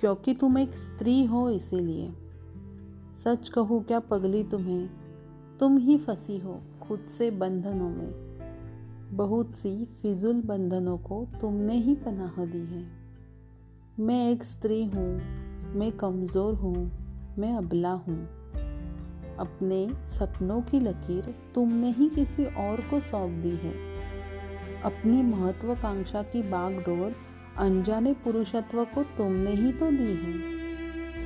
क्योंकि तुम एक स्त्री हो इसीलिए। सच कहूँ, क्या पगली तुम्हें? तुम ही फंसी हो खुद से बंधनों में। बहुत सी फिजुल बंधनों को तुमने ही पनाह दी है। मैं एक स्त्री हूँ, मैं कमज़ोर हूँ, मैं अबला हूँ। अपने सपनों की लकीर तुमने ही किसी और को सौंप दी है। अपनी महत्वाकांक्षा की बागडोर अनजाने पुरुषत्व को तुमने ही तो दी है,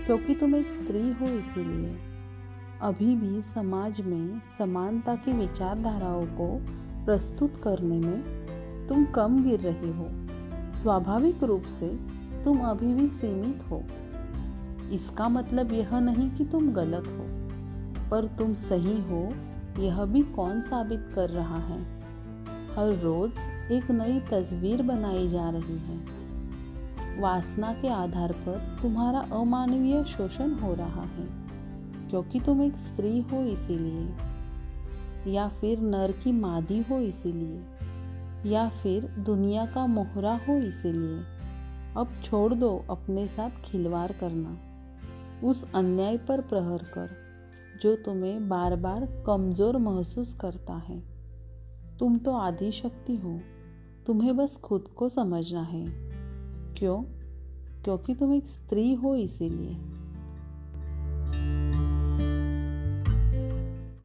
क्योंकि तुम एक स्त्री हो इसीलिए। अभी भी समाज में समानता की विचारधाराओं को प्रस्तुत करने में तुम कम गिर रही हो। स्वाभाविक रूप से तुम अभी भी सीमित हो। इसका मतलब यह नहीं कि तुम गलत हो, पर तुम सही हो, यह भी कौन साबित कर रहा है? हर रोज एक नई तस्वीर बनाई जा रही है। वासना के आधार पर तुम्हारा अमानवीय शोषण हो रहा है, क्योंकि तुम एक स्त्री हो इसीलिए, या फिर नर की मादी हो इसीलिए, या फिर दुनिया का मोहरा हो इसीलिए। अब छोड़ दो अपने साथ खिलवाड़ करना। उस अन्याय पर प्रहर कर, जो तुम्हें बार बार कमज़ोर महसूस करता है। तुम तो आदि शक्ति हो, तुम्हें बस खुद को समझना है। क्यों? क्योंकि तुम एक स्त्री हो इसीलिए।